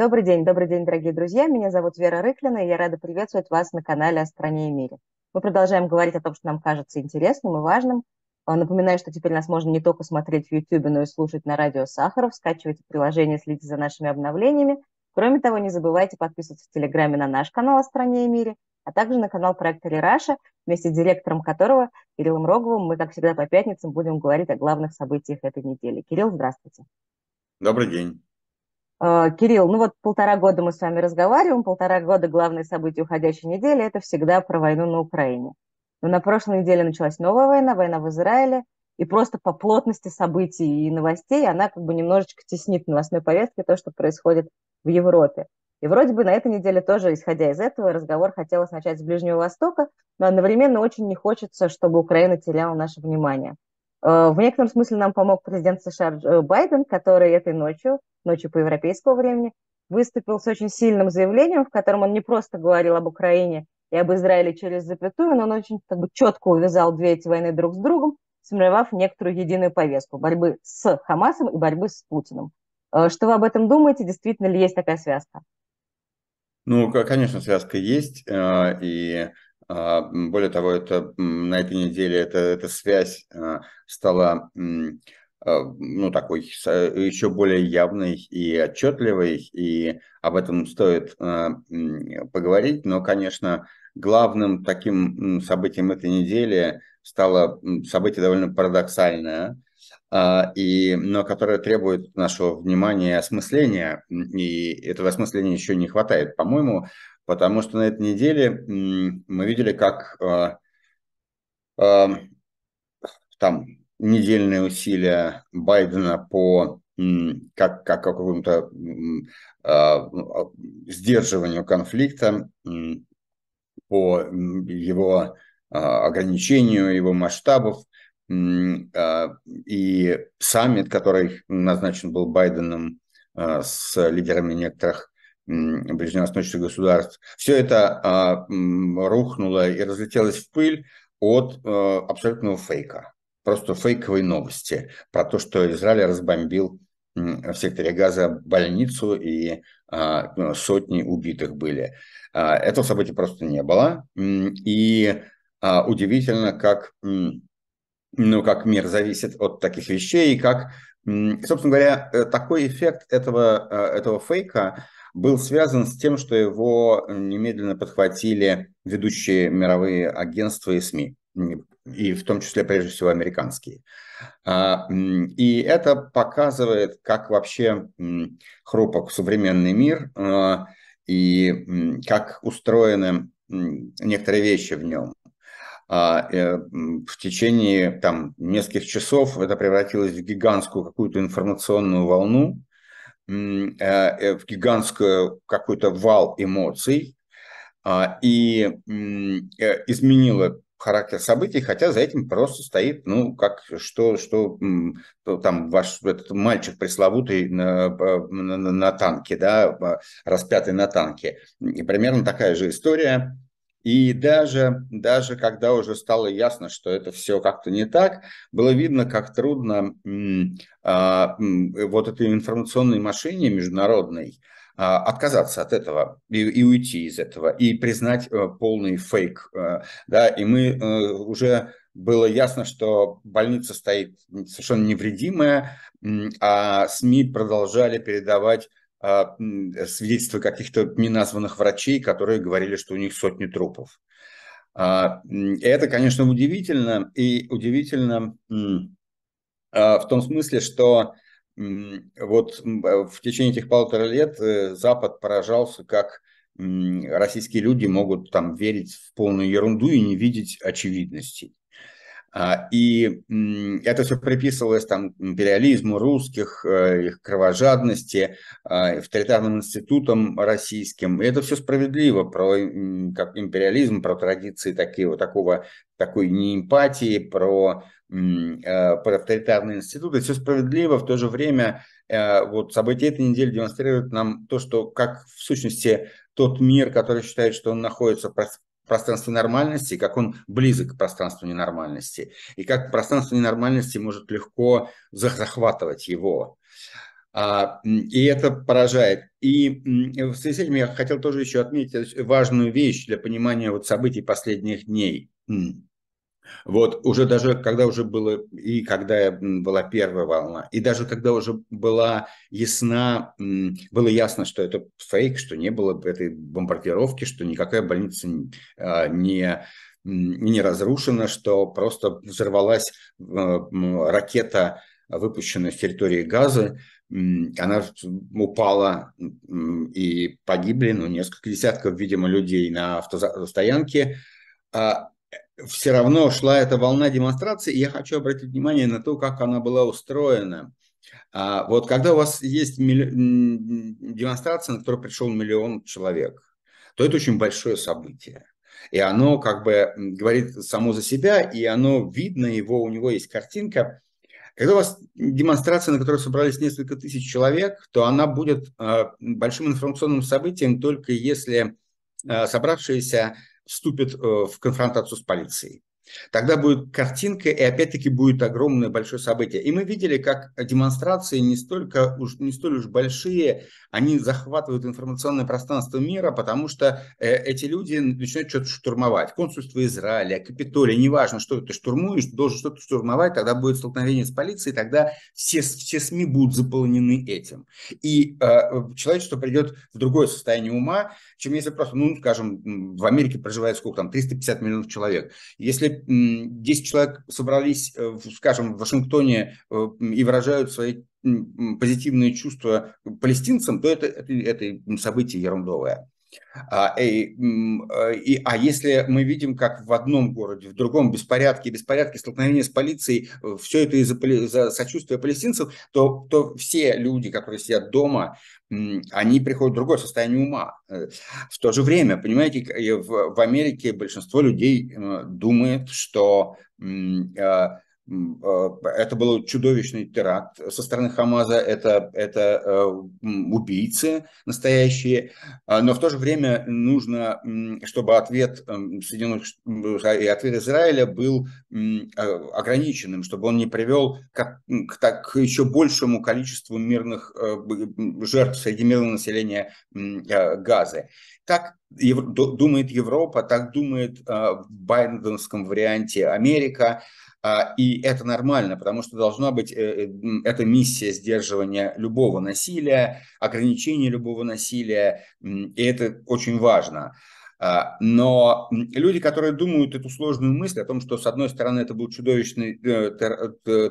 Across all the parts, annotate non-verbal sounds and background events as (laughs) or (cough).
Добрый день, добрый день, дорогие друзья. Меня зовут Вера Рыклина, и я рада приветствовать вас на канале «О стране и мире». Мы продолжаем говорить о том, что нам кажется интересным и важным. А, напоминаю, что теперь нас можно не только смотреть в YouTube, но и слушать на радио Сахаров. Скачивайте приложение, следите за нашими обновлениями. Кроме того, не забывайте подписываться в Телеграме на наш канал «О стране и мире», а также на канал проекта «Рераша», вместе с директором которого, Кириллом Роговым, мы, как всегда, по пятницам будем говорить о главных событиях этой недели. Кирилл, здравствуйте. Добрый день. Э, Кирилл, ну вот полтора года мы с вами разговариваем, полтора года главные события уходящей недели – это всегда про войну на Украине. Но на прошлой неделе началась новая война, война в Израиле, и просто по плотности событий и новостей она как бы немножечко теснит новостной повестке то, что происходит в Европе. И вроде бы на этой неделе тоже, исходя из этого, разговор хотелось начать с Ближнего Востока, но одновременно очень не хочется, чтобы Украина теряла наше внимание. Э, в некотором смысле нам помог президент США Джо Байден, который этой ночью, ночью по европейскому времени, выступил с очень сильным заявлением, в котором он не просто говорил об Украине и об Израиле через запятую, но он очень как бы, четко увязал две эти войны друг с другом, сформировав некоторую единую повестку борьбы с Хамасом и борьбы с Путиным. Э, что вы об этом думаете? Действительно ли есть такая связка? Ну, конечно, связка есть, э, и более того, это на этой неделе эта, эта связь а, стала а, ну, такой еще более явной и отчетливой, и об этом стоит поговорить. Но, конечно, главным таким событием этой недели стало событие довольно парадоксальное, и, но которое требует нашего внимания и осмысления, и этого осмысления еще не хватает. По-моему, потому что на этой неделе мы видели, как э, э, там недельные усилия Байдена по как, как какому-то э, сдерживанию конфликта, по его ограничению его масштабов, и саммит, который назначен был Байденом с лидерами некоторых ближневосточных государств. Все это а, рухнуло и разлетелось в пыль от а, абсолютного фейка. Просто фейковые новости про то, что Израиль разбомбил в секторе Газа больницу и а, ну, сотни убитых были. А, этого события просто не было. И удивительно, как, ну, как мир зависит от таких вещей, и как, собственно говоря, э, такой эффект этого, э, этого фейка – был связан с тем, что его немедленно подхватили ведущие мировые агентства и СМИ, и в том числе, прежде всего, американские. А, и это показывает, как вообще хрупок современный мир а, и как устроены некоторые вещи в нем. А, э, в течение там, нескольких часов это превратилось в гигантскую какую-то информационную волну, в гигантскую какой-то вал эмоций а, и э, изменила характер событий, хотя за этим просто стоит, ну, как что, что там ваш этот мальчик пресловутый на, на, на танке, да, распятый на танке. И примерно такая же история. И даже, даже когда уже стало ясно, что это все как-то не так, было видно, как трудно а, вот этой информационной машине международной а, отказаться от этого и, и уйти из этого, и признать а, полный фейк. А, да, и мы а, уже было ясно, что больница стоит совершенно невредимая, а СМИ продолжали передавать свидетельства каких-то неназванных врачей, которые говорили, что у них сотни трупов. А, это, конечно, удивительно, и удивительно а, в том смысле, что вот в течение этих полутора лет э, Запад поражался, как российские люди могут там верить в полную ерунду и не видеть очевидностей. А, и это все приписывалось там империализму русских, э, их кровожадности, а, авторитарным институтам российским. И это все справедливо про как империализм, про традиции такие, такого, такой неэмпатии, про, э, про авторитарные институты. Все справедливо, в то же время э, вот события этой недели демонстрируют нам то, что как в сущности тот мир, который считает, что он находится пространстве нормальности, как он близок к пространству ненормальности, и как пространство ненормальности может легко захватывать его. А, и это поражает. И в связи с этим я хотел тоже еще отметить важную вещь для понимания вот событий последних дней. Вот уже даже, когда уже было, и когда была первая волна, и даже когда уже была ясна, было ясно, что это фейк, что не было этой бомбардировки, что никакая больница а, не, не разрушена, что просто взорвалась ракета, выпущенная с территории Газа, она упала и погибли, ну, несколько десятков, видимо, людей на автостоянке. А, все равно шла эта волна демонстрации, и я хочу обратить внимание на то, как она была устроена. А, вот когда у вас есть милли... демонстрация, на которую пришел миллион человек, то это очень большое событие. И оно как бы говорит само за себя, и оно видно, его, у него есть картинка. Когда у вас демонстрация, на которой собрались несколько тысяч человек, то она будет э, большим информационным событием только если э, собравшиеся вступит э, в конфронтацию с полицией. Тогда будет картинка, и опять-таки будет огромное большое событие. И мы видели, как демонстрации не, столько уж, не столь уж большие, они захватывают информационное пространство мира, потому что э, эти люди начинают что-то штурмовать. Консульство Израиля, Капитолия, неважно, что ты штурмуешь, должен что-то штурмовать, тогда будет столкновение с полицией, тогда все, все СМИ будут заполнены этим. И э, человечество придет в другое состояние ума, чем если просто, ну, скажем, в Америке проживает сколько там, 350 миллионов человек. Если 10 человек собрались, э, скажем, в Вашингтоне э, и выражают свои позитивные чувства палестинцам, то это, это, это событие ерундовое. А, и, и, а если мы видим, как в одном городе, в другом беспорядке, беспорядки, столкновения с полицией, э, все это из-за, из сочувствия палестинцев, то, то все люди, которые сидят дома, они приходят в другое состояние ума. Э, в то же время, понимаете, в, в Америке большинство людей э, думает, что Э, это был чудовищный теракт со стороны Хамаза, это, это э, убийцы настоящие, а, но в то же время нужно, чтобы ответ эм, Соединенных и ответ Израиля был э, ограниченным, чтобы он не привел к, к, к еще большему количеству мирных жертв среди мирного населения Газы. Так думает Европа, так думает в байденовском варианте Америка. А, и это нормально, потому что должна быть э, э, эта миссия сдерживания любого насилия, ограничения любого насилия, и это очень важно. А, но люди, которые думают эту сложную мысль о том, что с одной стороны это был чудовищный э,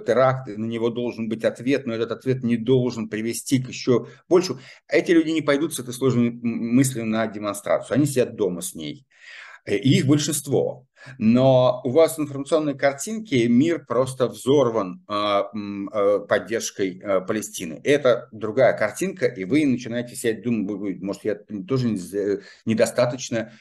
теракт, на него должен быть ответ, но этот ответ не должен привести к еще большему, эти люди не пойдут с этой сложной мыслью на демонстрацию, они сидят дома с ней. И их большинство. Но у вас в информационной картинке мир просто взорван э, поддержкой э, Палестины. Это другая картинка, и вы начинаете сидеть думать, может, я тоже недостаточно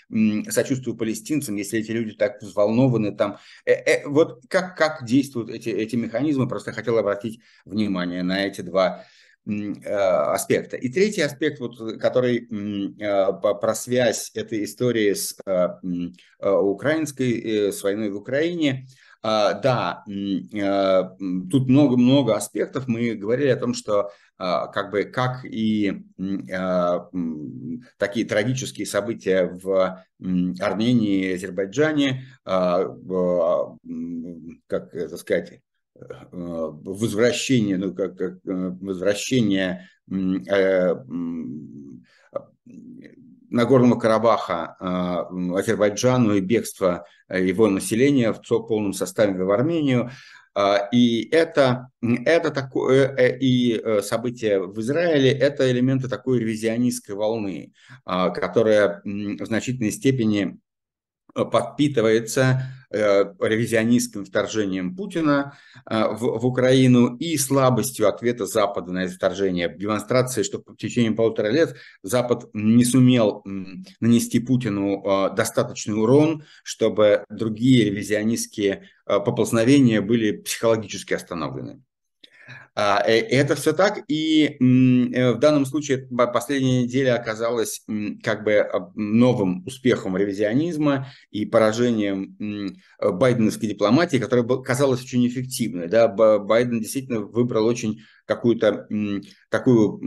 сочувствую палестинцам, если эти люди так взволнованы там. Э, э, вот как, как действуют эти, эти механизмы, просто хотел обратить внимание на эти два аспекта. И третий аспект, вот, который э, про связь этой истории с э, украинской, с войной в Украине, да, тут много-много аспектов. Мы говорили о том, что как бы как и такие трагические события в Армении и Азербайджане, как это сказать, Э, возвращение, ну, как, как э, возвращение э, Нагорного Карабаха Азербайджану и бегство его населения в полном составе в Армению. И это, это такое, и события в Израиле – это элементы такой ревизионистской волны, которая в значительной степени подпитывается э, ревизионистским вторжением Путина э, в, в Украину и слабостью ответа Запада на это вторжение. Демонстрация, что в течение полутора лет Запад не сумел нанести Путину э, достаточный урон, чтобы другие ревизионистские поползновения были психологически остановлены. А, э, это все так, и э, в данном случае последняя неделя оказалась как бы новым успехом ревизионизма и поражением байденовской дипломатии, которая казалась очень эффективной. Да? Байден действительно выбрал очень какую-то такую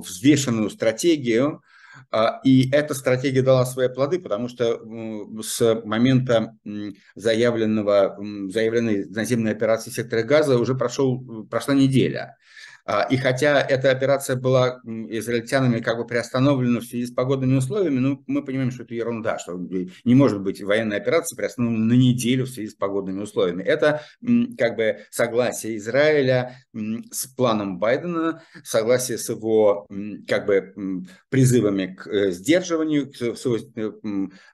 взвешенную стратегию, а, и эта стратегия дала свои плоды, потому что с момента заявленного, заявленной наземной операции в секторе газа уже прошел, прошла неделя. А, и хотя эта операция была израильтянами как бы приостановлена в связи с погодными условиями, ну, мы понимаем, что это ерунда, что не может быть военная операция приостановлена на неделю в связи с погодными условиями. Это как бы согласие Израиля с планом Байдена, согласие с его как бы призывами к э, сдерживанию, с его,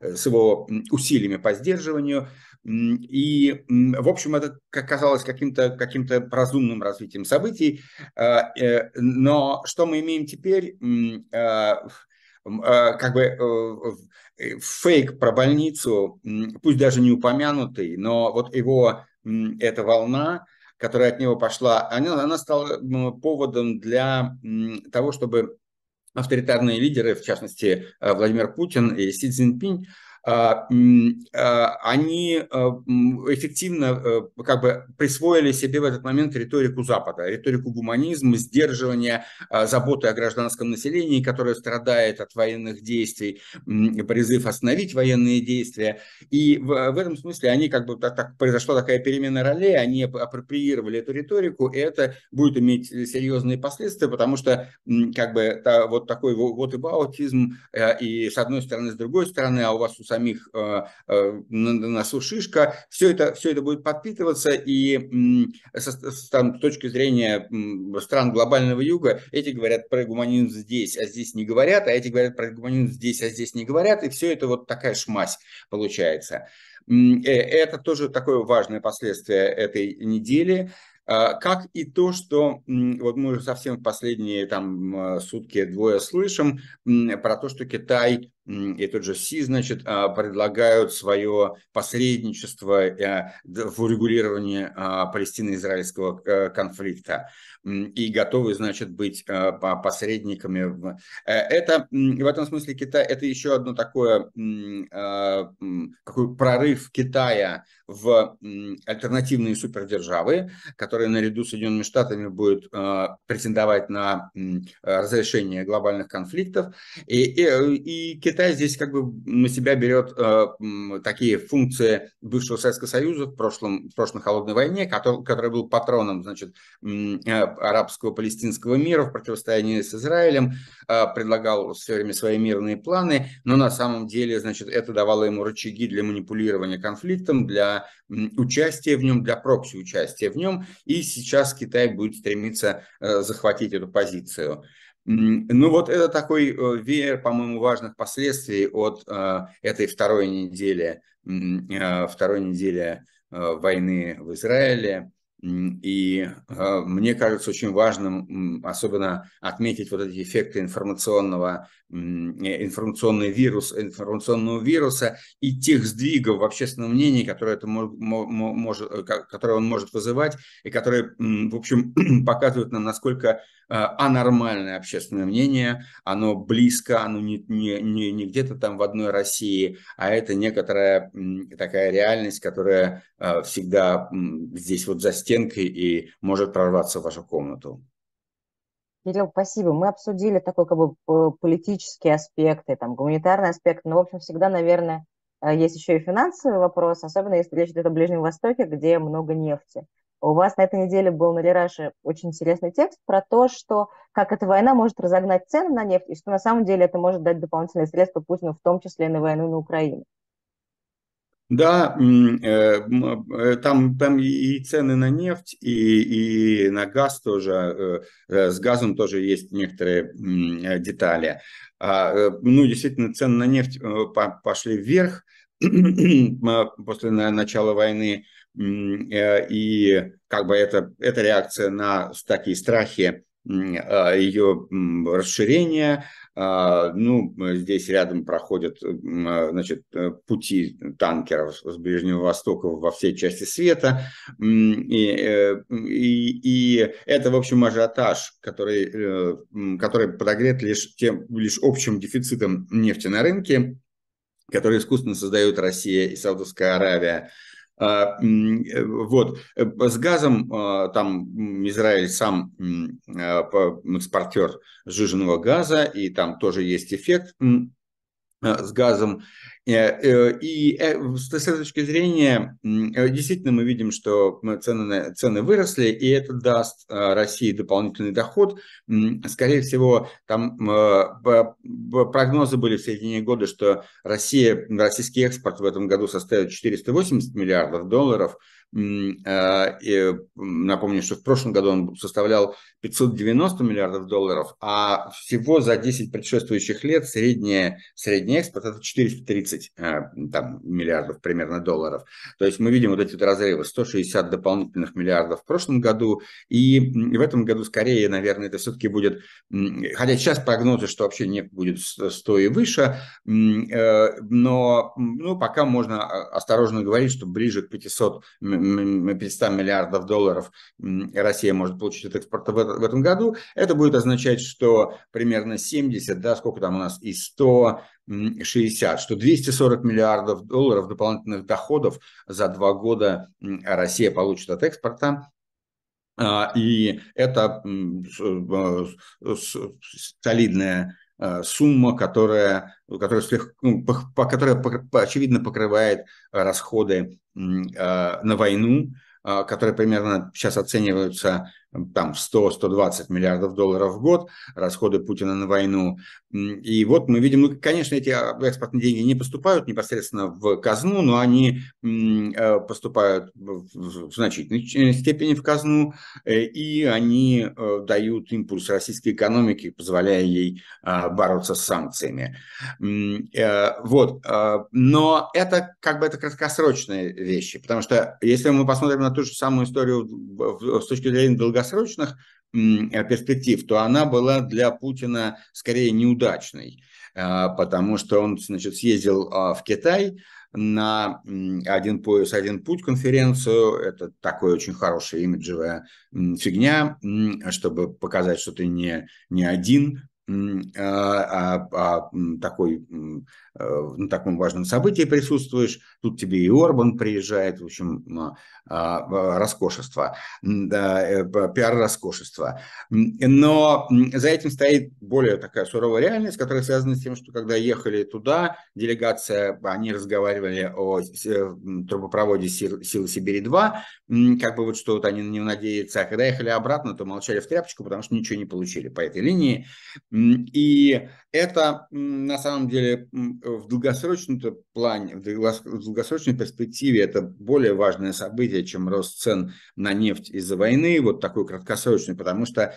э, с его усилиями по сдерживанию, и, в общем, это казалось каким-то каким разумным развитием событий. А, э, но что мы имеем теперь? А, а, как бы э, фейк про больницу, пусть даже не упомянутый, но вот его, эта волна, которая от него пошла, она, она стала поводом для того, чтобы авторитарные лидеры, в частности э, Владимир Путин и Си Цзиньпинь, они а, эффективно э, как бы присвоили себе в этот момент риторику Запада, риторику гуманизма, сдерживания, заботы о гражданском населении, которое страдает от военных действий, призыв остановить военные действия. И в, в этом смысле они как бы так, так произошла такая перемена ролей, они апроприировали эту риторику, и это будет иметь серьезные последствия, потому что как бы та, вот такой вот и баутизм, э, и с одной стороны, с другой стороны, а у вас у самих э, э, на носу шишка, все это, все это будет подпитываться, и с, там, с точки зрения стран глобального юга, эти говорят про гуманизм здесь, а здесь не говорят, а эти говорят про гуманизм здесь, а здесь не говорят, и все это вот такая шмась получается. Э, это тоже такое важное последствие этой недели. А, как и то, что вот мы уже совсем в последние там сутки двое слышим про то, что Китай и тот же Си, значит, а, предлагают свое посредничество э, в урегулировании а, палестино-израильского э, конфликта и готовы, значит, быть э, посредниками. Это, в этом смысле, Китай, это еще одно такое, какой прорыв Китая в альтернативные супердержавы, которые наряду с Соединенными Штатами будут претендовать на разрешение глобальных конфликтов. И, и, и Китай здесь как бы на себя берет э, такие функции бывшего Советского Союза в прошлом, в прошлой холодной войне, который, который был патроном, значит, э, арабского палестинского мира в противостоянии с Израилем, э, предлагал все время свои мирные планы, но на самом деле, значит, это давало ему рычаги для манипулирования конфликтом, для участия в нем, для прокси-участия в нем, и сейчас Китай будет стремиться э, захватить эту позицию. Ну вот это такой э, веер, по-моему, важных последствий от э, этой второй недели, э, второй недели войны в Израиле. И э, мне кажется очень важным особенно отметить вот эти эффекты информационного, э, информационный вирус, информационного вируса и тех сдвигов в общественном мнении, которые, это может, э, которые он может вызывать, и которые, в общем, (clears throat) показывают нам, насколько анормальное общественное мнение, оно близко, оно не, не, не, не где-то там в одной России, а это некоторая такая реальность, которая всегда здесь вот за стенкой и может прорваться в вашу комнату. Кирилл, спасибо. Мы обсудили такой как бы политические аспекты, там, гуманитарный аспект, но, в общем, всегда, наверное, э, есть еще и финансовый вопрос, особенно если речь идет о Ближнем Востоке, где много нефти. У вас на этой неделе был на Лираше очень интересный текст про то, что как эта война может разогнать цены на нефть, и что на самом деле это может дать дополнительные средства Путину, в том числе и на войну на Украине. Да, э, э, там, там и цены на нефть, и, и на газ тоже, э, с газом тоже есть некоторые детали. А, ну, действительно, цены на нефть пошли вверх (clears throat) после начала войны, и как бы это, это реакция на такие страхи ее расширения. Ну, здесь рядом проходят значит, пути танкеров с Ближнего Востока во всей части света. И, э, и, и это, в общем, ажиотаж, который, э, который подогрет лишь, тем, лишь общим дефицитом нефти на рынке, который искусственно создают Россия и Саудовская Аравия. А, э, вот. С газом а, там Израиль сам а, экспортер сжиженного газа, и там тоже есть эффект с газом. Э, э, и э, с этой точки зрения действительно мы видим, что цены, цены выросли, и это даст России дополнительный доход. Скорее всего, там прогнозы были в середине года, что Россия, российский экспорт в этом году составит 480 миллиардов долларов, напомню, что в прошлом году он составлял 590 миллиардов долларов, а всего за 10 предшествующих лет средний, средний экспорт это 430 а, там, миллиардов примерно долларов. То есть мы видим вот эти вот разрывы, 160 дополнительных миллиардов в прошлом году, и в этом году скорее, наверное, это все-таки будет, хотя сейчас прогнозы, что вообще не будет 100 и выше, э, но ну, пока можно осторожно говорить, что ближе к 500 500 миллиардов долларов Россия может получить от экспорта в этом году, это будет означать, что примерно 70, да, сколько там у нас, и 160, что 240 миллиардов долларов дополнительных доходов за два года Россия получит от экспорта. А, и это э, солидная сумма, которая, которая, ну, по, которая очевидно покрывает расходы а, на войну, которые примерно сейчас оцениваются там в 100-120 миллиардов долларов в год, расходы Путина на войну. И вот мы видим, ну, конечно, эти а, экспортные деньги не поступают непосредственно в казну, но они э, поступают в значительной степени в казну, э, и они э, дают импульс российской экономике, позволяя ей бороться с санкциями. Вот. Но это как бы это краткосрочные вещи, потому что если мы посмотрим на ту же самую историю с точки зрения долгосрочных перспектив, то она была для Путина скорее неудачной, а, потому что он значит, съездил а, в Китай на «Один пояс, один путь» конференцию. Это такая очень хорошая имиджевая фигня, чтобы показать, что ты не, не один, такой, э, на таком важном событии присутствуешь, тут тебе и Орбан приезжает, в общем, а, а, роскошество, э, пиар-роскошество. Но за этим стоит более такая суровая реальность, которая связана с тем, что когда ехали туда, делегация, они разговаривали о э, трубопроводе Силы Сибири-2, как бы вот что вот они на него надеются, а когда ехали обратно, то молчали в тряпочку, потому что ничего не получили по этой линии. И это на самом деле в долгосрочном плане, в долгосрочной перспективе это более важное событие, чем рост цен на нефть из-за войны, вот такой краткосрочный, потому что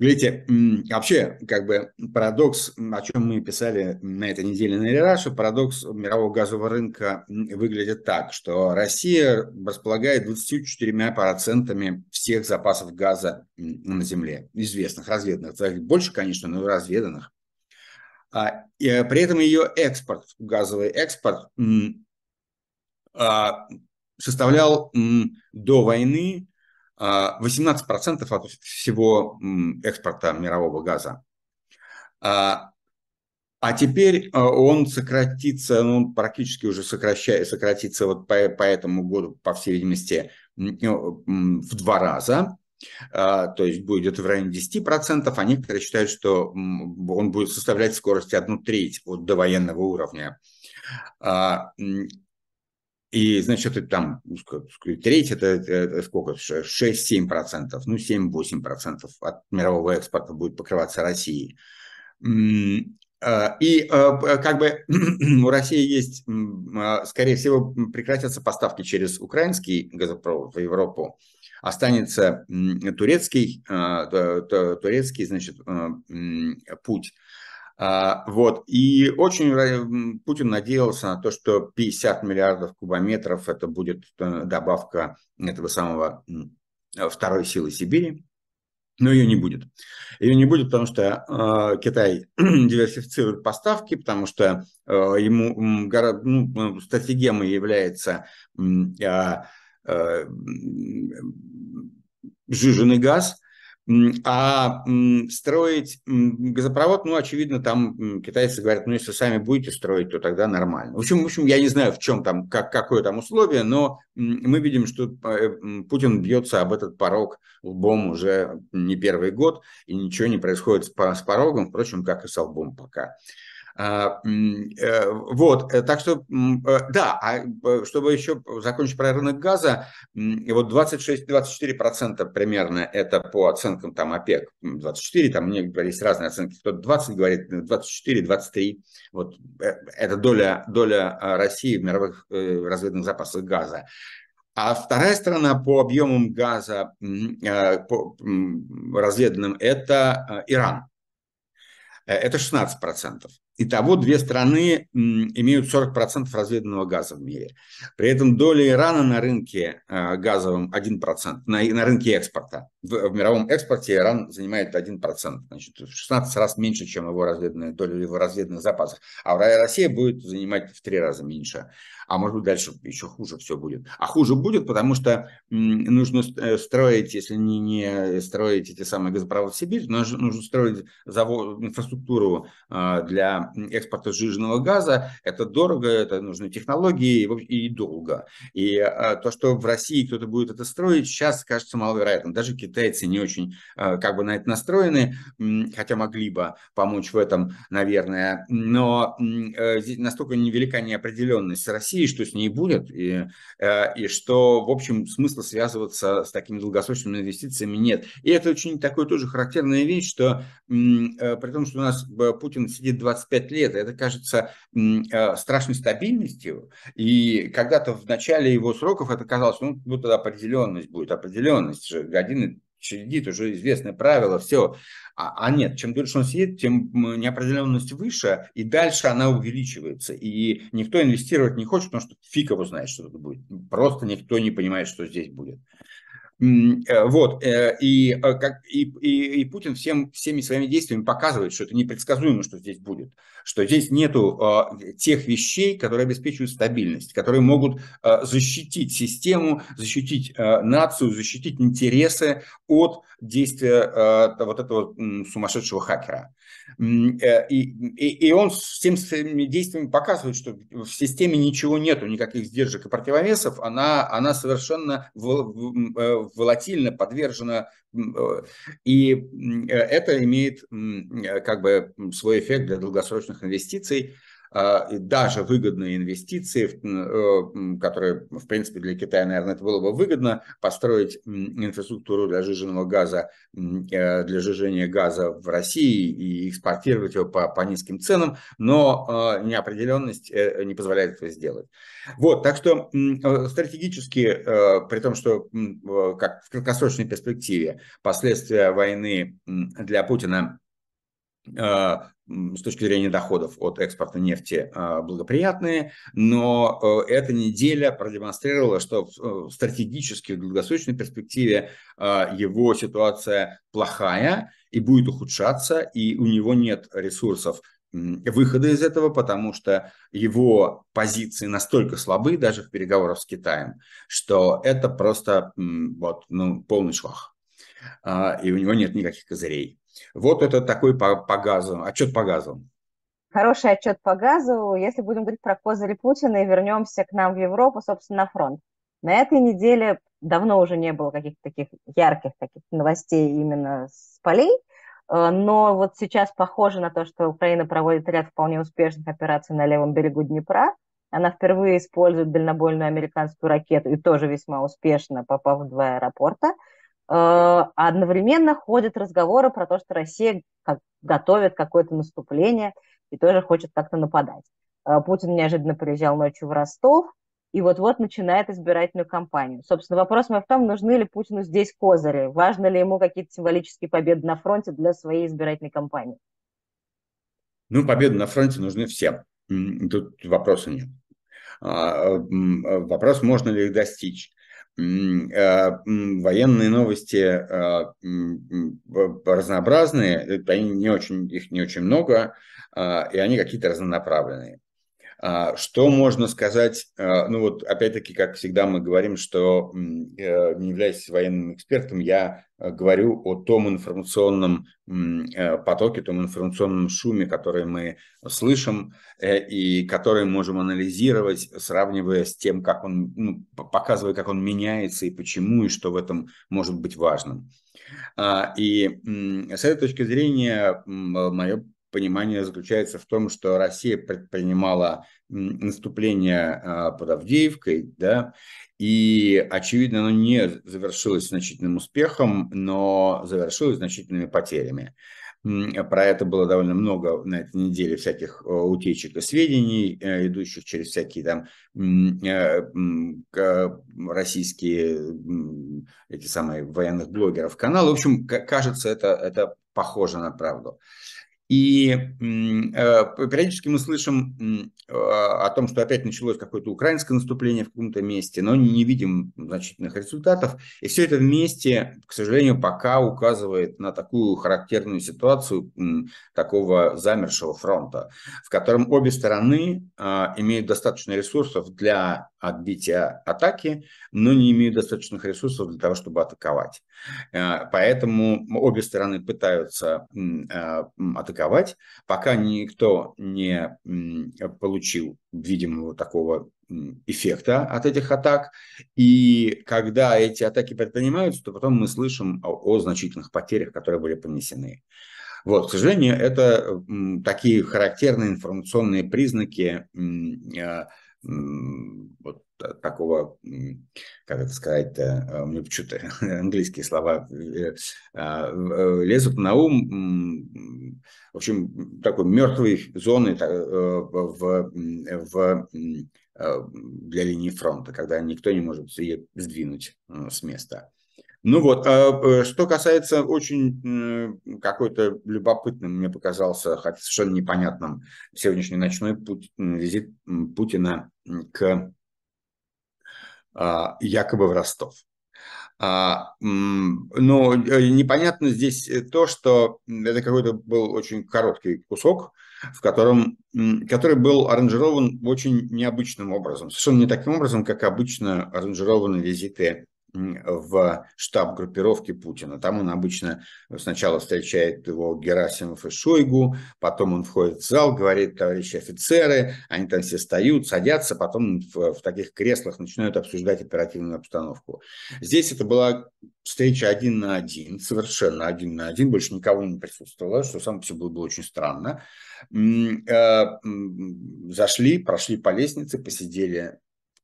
Видите, вообще, как бы парадокс, о чем мы писали на этой неделе на Рерашу, парадокс мирового газового рынка выглядит так, что Россия располагает 24% всех запасов газа на Земле, известных, разведанных. Больше, конечно, но разведанных. А, и э, при этом ее экспорт, газовый экспорт, а, составлял до войны 18% от всего экспорта мирового газа. А, а теперь а, он сократится, ну, он практически уже сокращает, сократится вот по, по этому году, по всей видимости, ну, в два раза. А, то есть будет в районе 10%, а некоторые считают, что он будет составлять скорость одну треть от довоенного уровня. И, значит, там, ну, треть, это, это сколько, 6-7%, ну, 7-8% от мирового экспорта будет покрываться Россией. А, и а, как бы (clears throat) у России есть, а, скорее всего, прекратятся поставки через украинский газопровод в Европу, останется турецкий, турецкий, значит, путь вот. И очень Путин надеялся на то, что 50 миллиардов кубометров это будет э, добавка этого самого второй силы Сибири. Но ее не будет. Ее не будет, потому что э, Китай (clears throat) диверсифицирует поставки, потому что э, ему ну, стратегемой является э, э, сжиженный газ – а строить газопровод, ну, очевидно, там китайцы говорят, ну, если сами будете строить, то тогда нормально. В общем, в общем я не знаю, в чем там, как, какое там условие, но мы видим, что э, Путин бьется об этот порог лбом уже не первый год, и ничего не происходит с порогом, впрочем, как и с лбом пока. А, э, вот, э, так что, э, да, а чтобы еще закончить про рынок газа, вот 26-24% примерно это по оценкам там ОПЕК, 24, там есть разные оценки, кто-то 20 говорит, 24, 23, вот это доля, доля России в мировых разведных запасах газа. А вторая сторона по объемам газа по разведанным – это Иран. Это 16%. Итого две страны имеют 40% разведанного газа в мире. При этом доля Ирана на рынке э, газовом 1%, на, на рынке экспорта. В, в мировом экспорте Иран занимает 1%, значит, в 16 раз меньше, чем его разведанная доля его разведанных запасов. А Россия будет занимать в три раза меньше а может быть дальше еще хуже все будет. А хуже будет, потому что нужно э, строить, если не, не строить эти самые газопроводы в Сибирь, нужно, нужно строить завод, инфраструктуру а, для экспорта сжиженного газа. Это дорого, это нужны технологии и, долго. И а, то, что в России кто-то будет это строить, сейчас кажется маловероятно. Даже китайцы не очень а, как бы на это настроены, хотя могли бы помочь в этом, наверное. Но э, настолько невелика неопределенность России, России, что с ней будет, и, э, и что, в общем, смысла связываться с такими долгосрочными инвестициями нет. И это очень такой тоже характерная вещь, что э, при том, что у нас э, Путин сидит 25 лет, это кажется страшной стабильностью, и когда-то в начале его сроков это казалось, ну, тогда определенность будет, определенность же, годины щадит, уже известное правило, все. А, а нет, чем дольше он сидит, тем неопределенность выше, и дальше она увеличивается. И никто инвестировать не хочет, потому что фиг его знает, что тут будет. Просто никто не понимает, что здесь будет. Э, вот, э, и, э, как, и, и, и Путин всем, всеми своими действиями показывает, что это непредсказуемо, что здесь будет, что здесь нету тех вещей, которые обеспечивают стабильность, которые могут защитить систему, защитить нацию, защитить интересы от действия вот этого сумасшедшего хакера. И, и, и он всем своими действиями показывает, что в системе ничего нету, никаких сдержек и противовесов, она, она совершенно в волатильно, подвержена, э, и э, это имеет э, как бы свой эффект для долгосрочных инвестиций. А, даже выгодные инвестиции, э, которые, в принципе, для Китая, наверное, это было бы выгодно, построить инфраструктуру для жиженного газа, э, для жижения газа в России и экспортировать его по, по низким ценам, но а, неопределенность э, не позволяет этого сделать. Вот, так что стратегически, при том, что как в краткосрочной перспективе последствия войны для Путина с точки зрения доходов от экспорта нефти а, благоприятные, но э, эта неделя продемонстрировала, что в э, стратегически, в долгосрочной перспективе а, его ситуация плохая и будет ухудшаться, и у него нет ресурсов выхода из этого, потому что его позиции настолько слабы даже в переговорах с Китаем, что это просто вот, ну, полный швах. И у него нет никаких козырей. Вот это такой по, по газу, отчет по газу. Хороший отчет по газу. Если будем говорить про козыри Путина и вернемся к нам в Европу, собственно, на фронт. На этой неделе давно уже не было каких-то таких ярких таких новостей именно с полей, э, но вот сейчас похоже на то, что Украина проводит ряд вполне успешных операций на левом берегу Днепра. Она впервые использует дальнобойную американскую ракету и тоже весьма успешно, попав в два аэропорта. Э, одновременно ходят разговоры про то, что Россия готовит какое-то наступление и тоже хочет как-то нападать. Э, Путин неожиданно приезжал ночью в Ростов, и вот-вот начинает избирательную кампанию. Собственно, вопрос мой в том, нужны ли Путину здесь козыри, важно ли ему какие-то символические победы на фронте для своей избирательной кампании? Ну, победы на фронте нужны всем. Тут вопроса нет. А, вопрос, можно ли их достичь. Военные новости разнообразные, они не очень, их не очень много, и они какие-то разнонаправленные. А, что можно сказать? А, ну вот опять-таки, как всегда мы говорим, что э, не являясь военным экспертом, я э, говорю о том информационном э, потоке, том информационном шуме, который мы слышим и который можем анализировать, сравнивая с тем, как он, ну, показывая, как он меняется и почему, и что в этом может быть важным. А, и с этой точки зрения мое понимание заключается в том, что Россия предпринимала наступление а, под Авдеевкой, да, и, очевидно, оно не завершилось значительным успехом, но завершилось значительными потерями. Про это было довольно много на этой неделе всяких утечек и сведений, э, идущих через всякие там э, российские эти самые военных блогеров каналы. В общем, кажется, это, это похоже на правду. И э, периодически мы слышим э, о том, что опять началось какое-то украинское наступление в каком-то месте, но не видим значительных результатов. И все это вместе, к сожалению, пока указывает на такую характерную ситуацию такого замершего фронта, в котором обе стороны э, имеют достаточно ресурсов для отбития атаки, но не имеют достаточных ресурсов для того, чтобы атаковать. Поэтому обе стороны пытаются атаковать атаковать, пока никто не получил видимого такого эффекта от этих атак. И когда эти атаки предпринимаются, то потом мы слышим о, о значительных потерях, которые были понесены. Вот, к сожалению, это такие характерные информационные признаки а, вот такого, как это сказать, а, мне почему-то (laughs) английские слова э, а, лезут на ум, в общем, такой мертвой зоны э, в, в, э, для линии фронта, когда никто не может ее сдвинуть с места. Ну вот, а что касается очень какой-то любопытным, мне показался, хотя совершенно непонятным, сегодняшний ночной путь, визит Путина к а, якобы в Ростов. А, но э, непонятно здесь то, что это какой-то был очень короткий кусок, в котором, который был аранжирован очень необычным образом, совершенно не таким образом, как обычно аранжированы визиты в штаб группировки Путина. Там он обычно сначала встречает его Герасимов и Шойгу, потом он входит в зал, говорит, товарищи офицеры, они там все встают, садятся, потом в, в таких креслах начинают обсуждать оперативную обстановку. Здесь это была встреча один на один, совершенно один на один, больше никого не присутствовало, что сам по себе было, было очень странно. Э, зашли, прошли по лестнице, посидели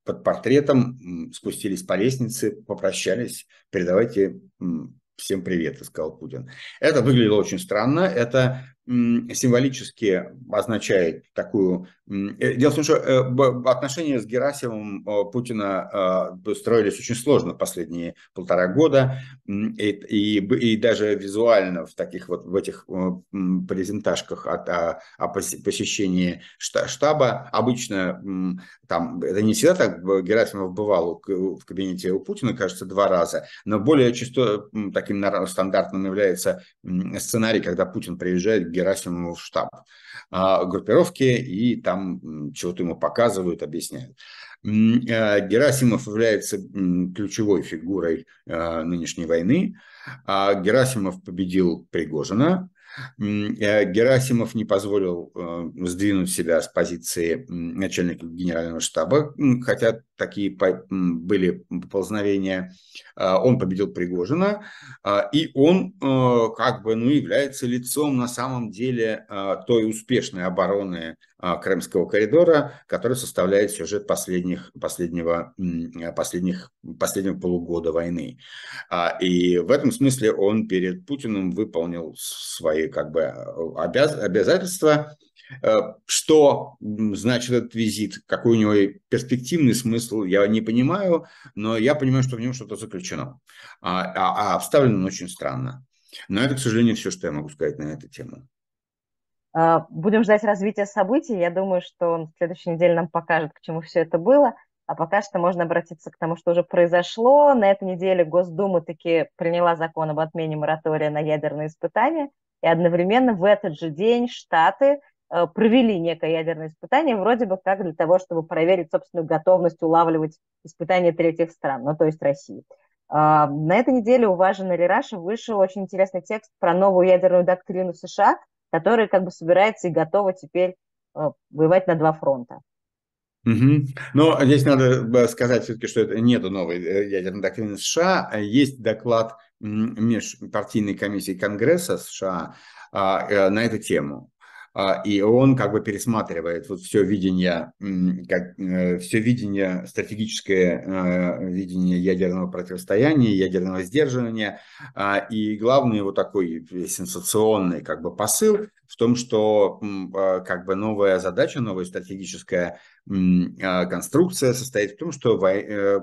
под портретом, спустились по лестнице, попрощались, передавайте всем привет, сказал Путин. Это выглядело очень странно, это символически означает такую... Э, дело в том, что э, отношения с Герасимовым э, Путина строились очень сложно последние полтора года, и, и, и даже визуально в таких вот в этих презентажках о, о, о посещении штаба обычно там, это не всегда так, Герасимов бывал в кабинете у Путина, кажется, два раза, но более часто таким стандартным является сценарий, когда Путин приезжает Герасимову в штаб а, группировки и там чего-то ему показывают, объясняют. Э, Герасимов является ключевой фигурой э, нынешней войны. А Герасимов победил Пригожина, Герасимов не позволил э, сдвинуть себя с позиции начальника генерального штаба, хотя такие были поползновения. Э, он победил Пригожина, и он как бы ну, является лицом на самом деле той успешной обороны Крымского коридора, который составляет сюжет последних, последнего, последних, последнего полугода войны. И в этом смысле он перед Путиным выполнил свои как бы обяз, обязательства. Э, что значит этот визит, какой у него перспективный смысл, я не понимаю, но я понимаю, что в нем что-то заключено. А, а, а обставлен он очень странно. Но это, к сожалению, все, что я могу сказать на эту тему. А, будем ждать развития событий. Я думаю, что он в следующей неделе нам покажет, к чему все это было. а пока что можно обратиться к тому, что уже произошло. На этой неделе Госдума таки приняла закон об отмене моратория на ядерные испытания, и одновременно в этот же день Штаты э, провели некое ядерное испытание, вроде бы как для того, чтобы проверить собственную готовность улавливать испытания третьих стран, ну то есть России. А, на этой неделе у Важина Лираша вышел очень интересный текст про новую ядерную доктрину США, которая как бы собирается и готова теперь э, воевать на два фронта. Угу. Но здесь надо э, сказать все-таки, что это нет новой э, ядерной доктрины США. Есть доклад межпартийной комиссии Конгресса США а, на эту тему. А, и он как бы пересматривает вот все видение, как, э, все видение, стратегическое э, видение ядерного противостояния, ядерного сдерживания. А, и главный вот такой сенсационный как бы посыл в том, что а, как бы новая задача, новая стратегическая конструкция состоит в том, что э,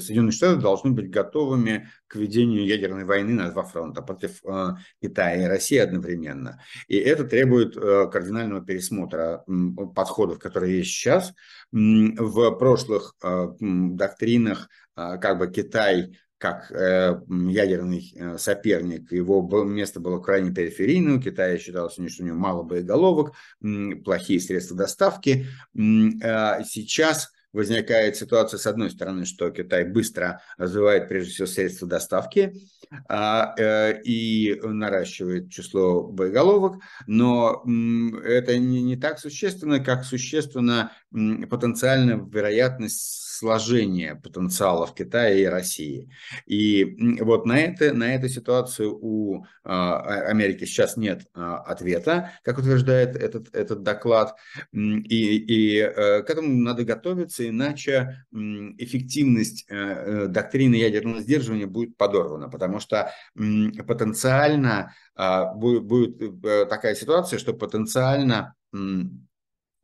Соединенные Штаты должны быть готовыми к ведению ядерной войны на два фронта против Китая и России одновременно. И это требует Э, кардинального пересмотра подходов, которые есть сейчас. В прошлых э, доктринах э, как бы Китай как ядерный соперник, его место было крайне периферийным, у Китая что у него мало боеголовок, плохие средства доставки. А сейчас возникает ситуация, с одной стороны, что Китай быстро развивает, прежде всего, средства доставки а, э, и наращивает число боеголовок, но это не, не так существенно, как существенно потенциальная вероятность сложения потенциала в Китае и России. И вот на, это, на эту ситуацию у а, Америки сейчас нет а, ответа, как утверждает этот, этот доклад, и, и э, к этому надо готовиться, иначе эффективность э, э, доктрины ядерного сдерживания будет подорвана, потому что потенциально а, будет, будет такая ситуация, что потенциально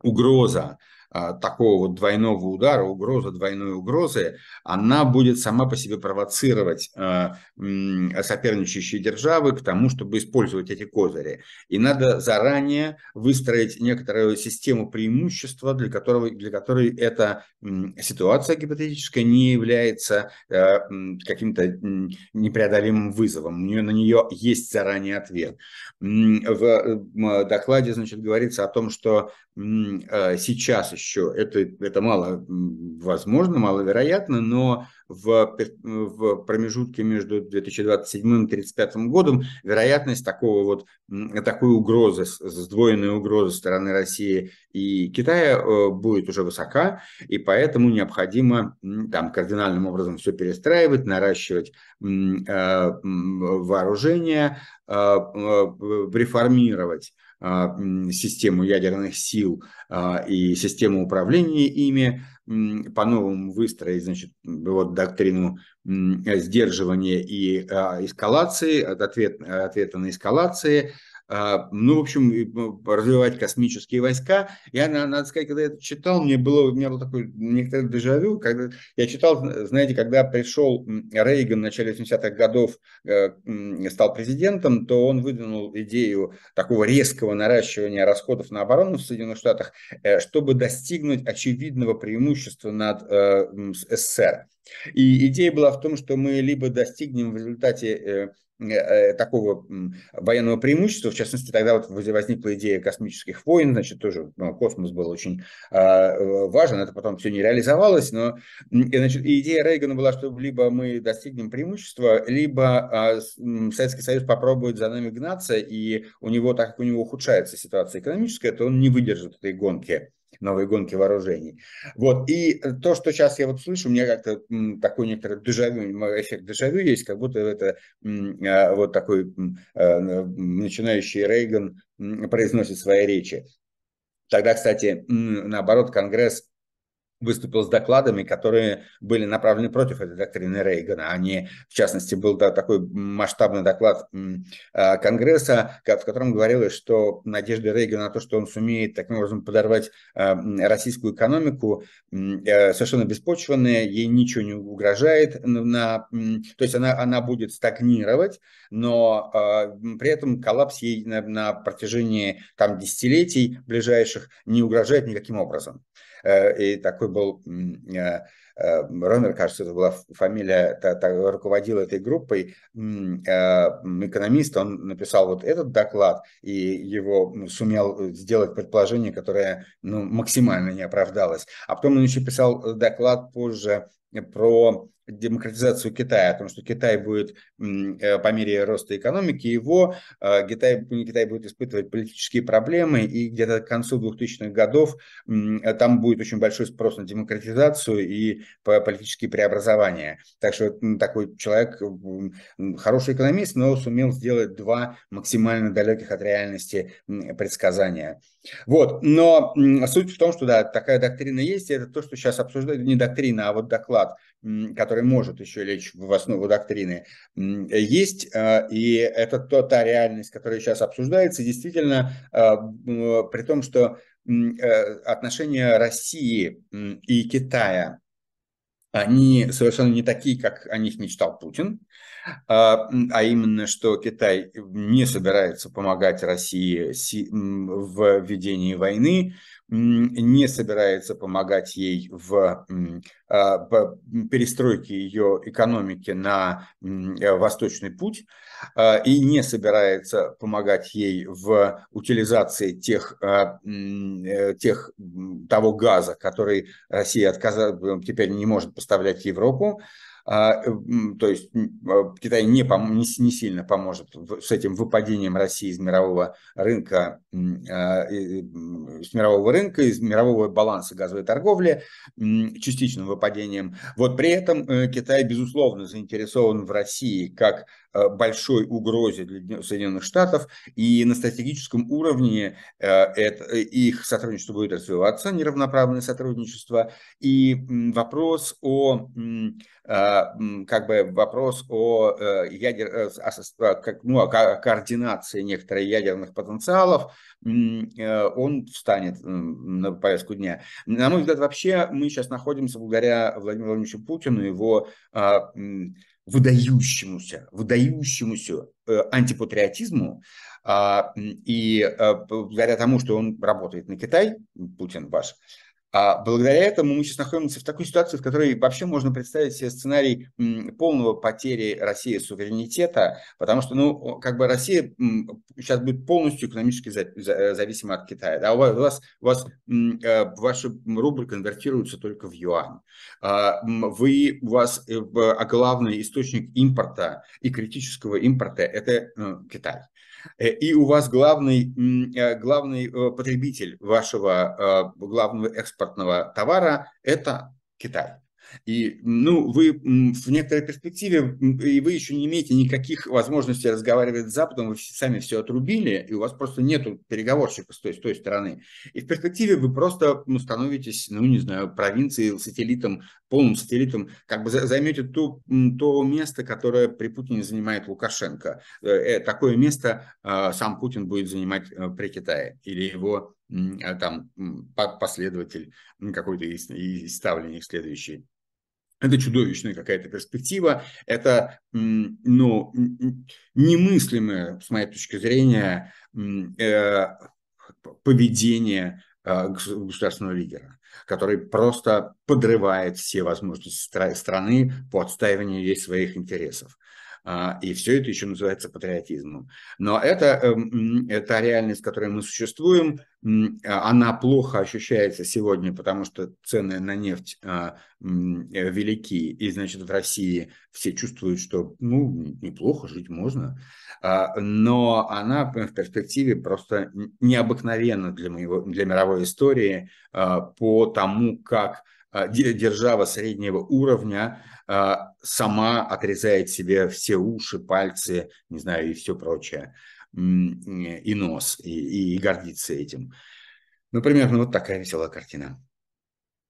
угроза а, такого вот двойного удара, угроза двойной угрозы, она будет сама по себе провоцировать а, соперничающие державы к тому, чтобы использовать эти козыри. И надо заранее выстроить некоторую систему преимущества, для, которого, для которой эта ситуация гипотетическая не является а, каким-то непреодолимым вызовом. У нее, на нее есть заранее ответ. В докладе, значит, говорится о том, что сейчас еще это, это мало возможно, маловероятно, но в, в промежутке между 2027 и 2035 годом вероятность такого вот, такой угрозы, сдвоенной угрозы стороны России и Китая э, будет уже высока, и поэтому необходимо там кардинальным образом все перестраивать, наращивать э, вооружение, э, реформировать систему ядерных сил а, и систему управления ими, по-новому выстроить значит, вот, доктрину сдерживания и а, эскалации, ответ, ответа на эскалации, а, ну, в общем, развивать космические войска. Я, надо сказать, когда я это читал, мне было, у меня был такой некоторый дежавю, когда я читал, знаете, когда пришел Рейган в начале 80-х годов, э, стал президентом, то он выдвинул идею такого резкого наращивания расходов на оборону в Соединенных Штатах, э, чтобы достигнуть очевидного преимущества над э, СССР. И идея была в том, что мы либо достигнем в результате Э, такого военного преимущества, в частности, тогда вот возникла идея космических войн, значит, тоже ну, космос был очень а, важен, это потом все не реализовалось, но значит, идея Рейгана была, что либо мы достигнем преимущества, либо а, Советский Союз попробует за нами гнаться, и у него, так как у него ухудшается ситуация экономическая, то он не выдержит этой гонки новой гонки вооружений. Вот. И то, что сейчас я вот слышу, у меня как-то такой некоторый дежавю, эффект дежавю есть, как будто это а, вот такой а, начинающий Рейган произносит свои речи. Тогда, кстати, наоборот, Конгресс выступил с докладами, которые были направлены против этой доктрины Рейгана. Они, в частности, был такой масштабный доклад а, Конгресса, в котором говорилось, что надежды Рейгана на то, что он сумеет таким образом подорвать а, российскую экономику, э, совершенно беспочвенные, ей ничего не угрожает, на, то есть она, она будет стагнировать, но а, при этом коллапс ей на, на протяжении там, десятилетий ближайших не угрожает никаким образом. И такой был Ромер, кажется, это была фамилия, руководил этой группой, экономист, он написал вот этот доклад и его сумел сделать предположение, которое ну, максимально не оправдалось. А потом он еще писал доклад позже про демократизацию Китая, о том, что Китай будет э, по мере роста экономики его, э, Китай, Китай будет испытывать политические проблемы, и где-то к концу 2000-х годов там будет очень большой спрос на демократизацию и политические преобразования. Так что такой человек, хороший экономист, но сумел сделать два максимально далеких от реальности предсказания. Вот, но суть в том, что да, такая доктрина есть, и это то, что сейчас обсуждают, не доктрина, а вот доклад, который может еще лечь в основу доктрины, есть, а, и это то, та реальность, которая сейчас обсуждается, действительно, а, при том, что э, отношения России и Китая, они совершенно не такие, как о них мечтал Путин. А, а именно, что Китай не собирается помогать России в ведении войны, не собирается помогать ей в а, перестройке ее экономики на восточный путь а, и не собирается помогать ей в утилизации тех, э, тех того газа, который Россия отказала, теперь не может поставлять в Европу, а, то есть а, Китай не, не, сильно поможет с этим выпадением России из мирового рынка, а, с мирового рынка, из мирового баланса газовой торговли, частичным выпадением. Вот при этом э, Китай, безусловно, заинтересован в России как большой угрозе для Соединенных Штатов, и на стратегическом уровне э, это, их сотрудничество будет развиваться, неравноправное сотрудничество, и вопрос о э, как бы вопрос о, ядер, как, ну, о координации некоторых ядерных потенциалов, он встанет на повестку дня. На мой взгляд, вообще мы сейчас находимся благодаря Владимиру Владимировичу Путину, его выдающемуся, выдающемуся э, антипатриотизму, а, и э, благодаря тому, что он работает на Китай, Путин ваш, а благодаря этому мы сейчас находимся в такой ситуации, в которой вообще можно представить себе сценарий полного потери России суверенитета, потому что, ну, как бы Россия сейчас будет полностью экономически зависима от Китая. Да? У вас, у вас э, ваши рубль конвертируются только в юань. А, вы, у вас э, а главный источник импорта и критического импорта – это э, Китай. Э, и у вас главный, э, главный э, потребитель вашего главного экспортного товара – это Китай. И ну, вы в некоторой перспективе, и вы еще не имеете никаких возможностей разговаривать с Западом, вы сами все отрубили, и у вас просто нет переговорщика с той, с той стороны. И в перспективе вы просто ну, становитесь, ну, не знаю, провинцией, сателлитом, полным сателлитом, как бы займете то, то место, которое при Путине занимает Лукашенко. Э, э, такое место э, сам Путин будет занимать при Китае или его там последователь какой-то из, ставленник следующий. Это чудовищная какая-то перспектива, это ну, немыслимое, с моей точки зрения, э, поведение э, государственного лидера, который просто подрывает все возможности страны по отстаиванию ей своих интересов. А, и все это еще называется патриотизмом. Но это, эм, это реальность, в которой мы существуем, она плохо ощущается сегодня, потому что цены на нефть а, э, велики, и, значит, в России все чувствуют, что, ну, неплохо, жить можно, а, но она в перспективе просто необыкновенна для, моего, для мировой истории по тому, как держава среднего уровня а, сама отрезает себе все уши, пальцы, не знаю, и все прочее, и нос, и, и гордится этим. Ну, примерно вот такая веселая картина.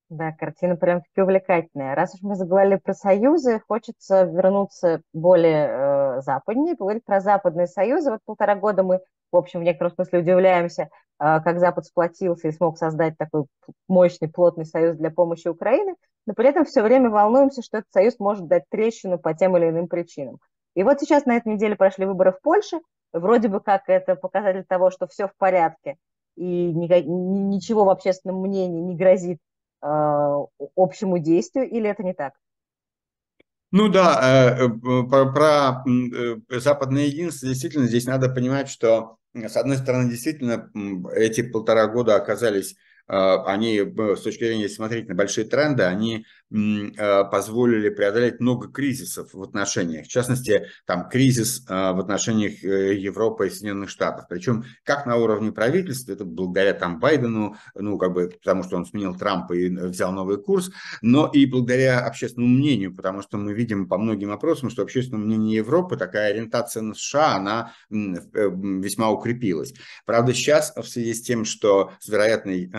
Да, картина прям-таки увлекательная. Раз уж мы заговорили про союзы, хочется вернуться более э, западнее, поговорить про западные союзы. Вот полтора года мы, в общем, в некотором смысле удивляемся, э, как Запад сплотился и смог создать такой мощный, плотный союз для помощи Украины но при этом все время волнуемся, что этот союз может дать трещину по тем или иным причинам. И вот сейчас на этой неделе прошли выборы в Польше, вроде бы как это показатель того, что все в порядке, и ничего в общественном мнении не грозит общему действию, или это не так? Ну да, э, э, про, про э, западное единство действительно здесь надо понимать, что с одной стороны действительно эти полтора года оказались они, с точки зрения, смотреть на большие тренды, они Э, позволили преодолеть много кризисов в отношениях. В частности, там кризис э, в отношениях э, Европы и Соединенных Штатов. Причем как на уровне правительства, это благодаря там Байдену, ну как бы потому что он сменил Трампа и взял новый курс, но и благодаря общественному мнению, потому что мы видим по многим опросам, что общественное мнение Европы, такая ориентация на США, она весьма укрепилась. Правда, сейчас в связи с тем, что с вероятной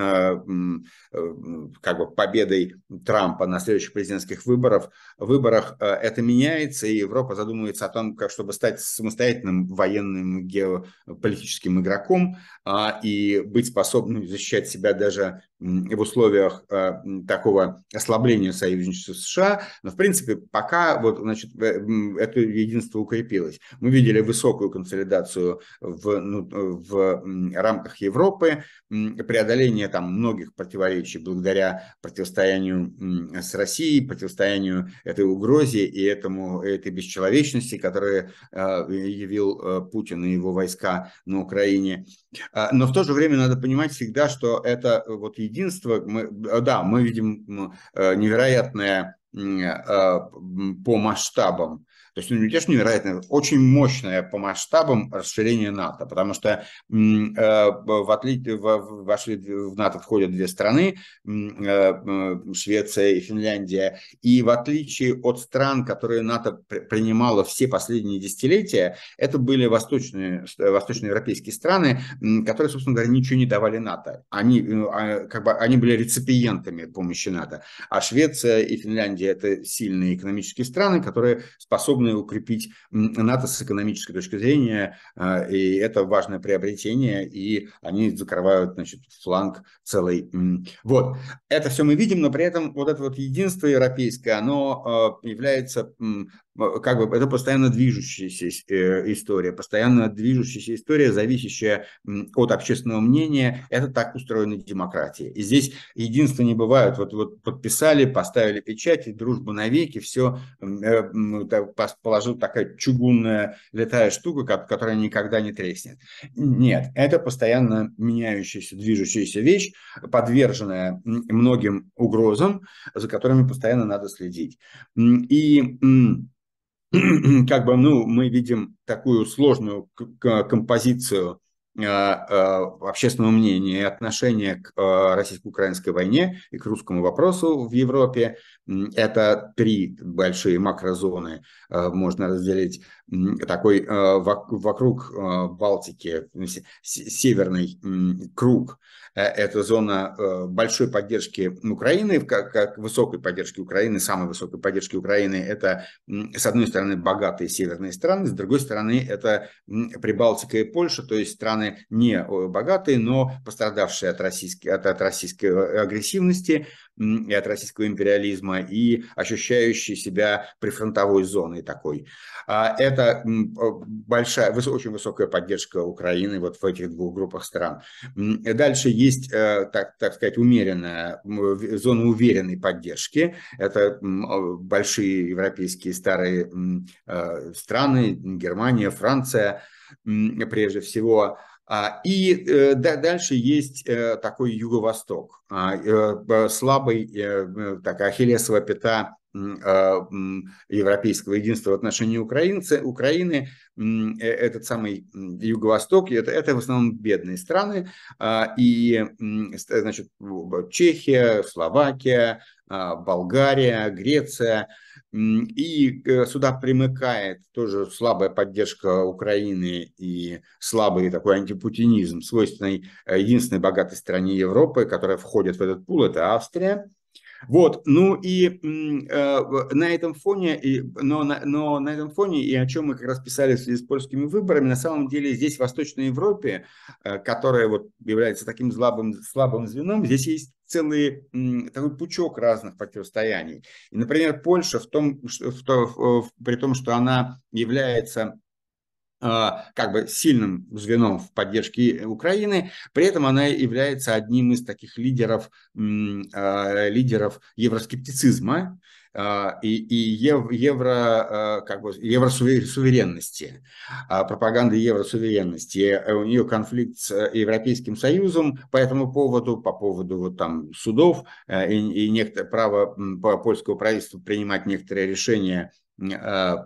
как бы победой Трампа на следующих президентских выборах, выборах э, это меняется, и Европа задумывается о том, как чтобы стать самостоятельным военным геополитическим игроком а, и быть способным защищать себя даже в условиях э, такого ослабления союзничества США. Но, в принципе, пока вот, значит, это единство укрепилось. Мы видели высокую консолидацию в, ну, в рамках Европы, преодоление там многих противоречий благодаря противостоянию Россией, противостоянию этой угрозе и этому, этой бесчеловечности, которую э, явил э, Путин и его войска на Украине. А, но в то же время надо понимать всегда, что это вот единство, мы, да, мы видим э, невероятное по масштабам то есть, ну, не то, что невероятное, очень мощное по масштабам расширение НАТО, потому что э, в отличие, в, вошли в НАТО входят две страны, э, Швеция и Финляндия, и в отличие от стран, которые НАТО принимало все последние десятилетия, это были восточные, восточноевропейские страны, которые, собственно говоря, ничего не давали НАТО. Они, э, а, как бы, они были реципиентами помощи НАТО. А Швеция и Финляндия – это сильные экономические страны, которые способны способны укрепить НАТО с экономической точки зрения, а, и это важное приобретение, и они закрывают значит, фланг целый. Вот, это все мы видим, но при этом вот это вот единство европейское, оно а, является как бы это постоянно движущаяся э, история, постоянно движущаяся история, зависящая от общественного мнения. Это так устроена демократия. И здесь единства не бывают. Вот, вот подписали, поставили печать, и дружба навеки, все э, положил такая чугунная летая штука, которая никогда не треснет. Нет, это постоянно меняющаяся, движущаяся вещь, подверженная многим угрозам, за которыми постоянно надо следить. И как бы, ну, мы видим такую сложную композицию общественного мнения и отношения к а, российско-украинской войне и к русскому вопросу в Европе. Это три большие макрозоны, можно разделить такой вокруг Балтики, северный круг Э, это зона э, большой поддержки Украины, как высокой поддержки Украины, самой высокой поддержки Украины. Это, с одной стороны, богатые северные страны, с другой стороны, это Прибалтика и Польша, то есть страны не богатые, но пострадавшие от российской, от, от российской э, агрессивности, и от российского империализма, и ощущающий себя прифронтовой зоной такой. А это большая, очень высокая поддержка Украины вот в этих двух группах стран. Дальше есть, э, так, так сказать, умеренная зона уверенной поддержки. Это большие европейские старые э, страны, Германия, Франция, прежде всего, и э, дальше есть э, такой юго-восток, а, э, слабый, такая ахиллесова пята а, европейского единства в отношении украинцы, Украины, этот самый Юго-Восток, это, это в основном бедные страны, и значит, Чехия, Словакия, Болгария, Греция, и э, сюда примыкает тоже слабая поддержка Украины и слабый такой антипутинизм, свойственный э, единственной богатой стране Европы, которая входит в этот пул, это Австрия. Вот, ну и э, на этом фоне, и, но, на, но на этом фоне, и о чем мы как раз писали в связи с польскими выборами, на самом деле здесь, в Восточной Европе, э, которая вот является таким слабым, слабым звеном, здесь есть целый такой пучок разных противостояний. И, например, Польша в том, что, в, в, при том, что она является как бы сильным звеном в поддержке Украины, при этом она является одним из таких лидеров, лидеров евроскептицизма, а, и, и евро, а, как бы, евросуверенности, а, пропаганды евросуверенности. У нее конфликт с Европейским Союзом по этому поводу, по поводу вот там судов и, и некоторое право польского правительства принимать некоторые решения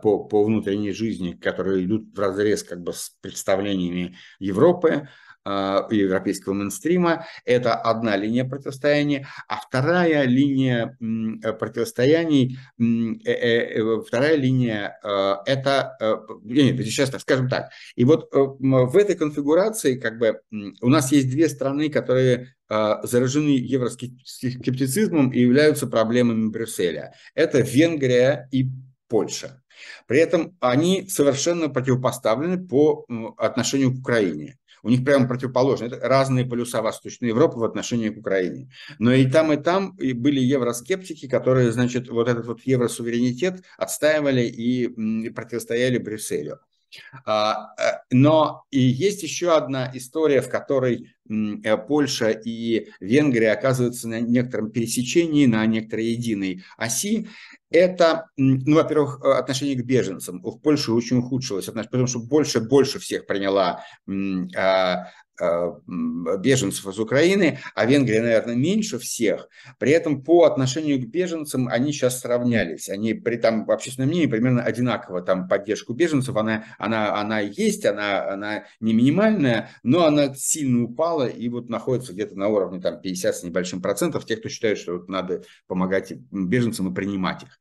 по, по внутренней жизни, которые идут в разрез как бы с представлениями Европы. А, европейского мейнстрима. Это одна линия противостояния. А вторая линия э, противостояний, э, э, вторая линия – это, нет, сейчас так, скажем так. И вот в этой конфигурации как бы у нас есть две страны, которые заражены евроскептицизмом и являются проблемами Брюсселя. Это Венгрия и Польша. При этом они совершенно противопоставлены по отношению к Украине. У них прямо противоположно. Это разные полюса Восточной Европы в отношении к Украине. Но и там, и там были евроскептики, которые, значит, вот этот вот евросуверенитет отстаивали и противостояли Брюсселю. Но и есть еще одна история, в которой э, Польша и Венгрия оказываются на некотором пересечении, на некоторой единой оси. Это, ну, во-первых, э, отношение к беженцам. В Польше очень ухудшилось, потому что больше больше всех приняла а, а, беженцев из Украины, а Венгрия, наверное, меньше всех. При этом по отношению к беженцам они сейчас сравнялись. Они при там общественном мнении примерно одинаково там поддержку беженцев. Она, она, она есть, она, она не минимальная, но она сильно упала и вот находится где-то на уровне там 50 с небольшим процентов тех, кто считает, что вот надо помогать беженцам и принимать их.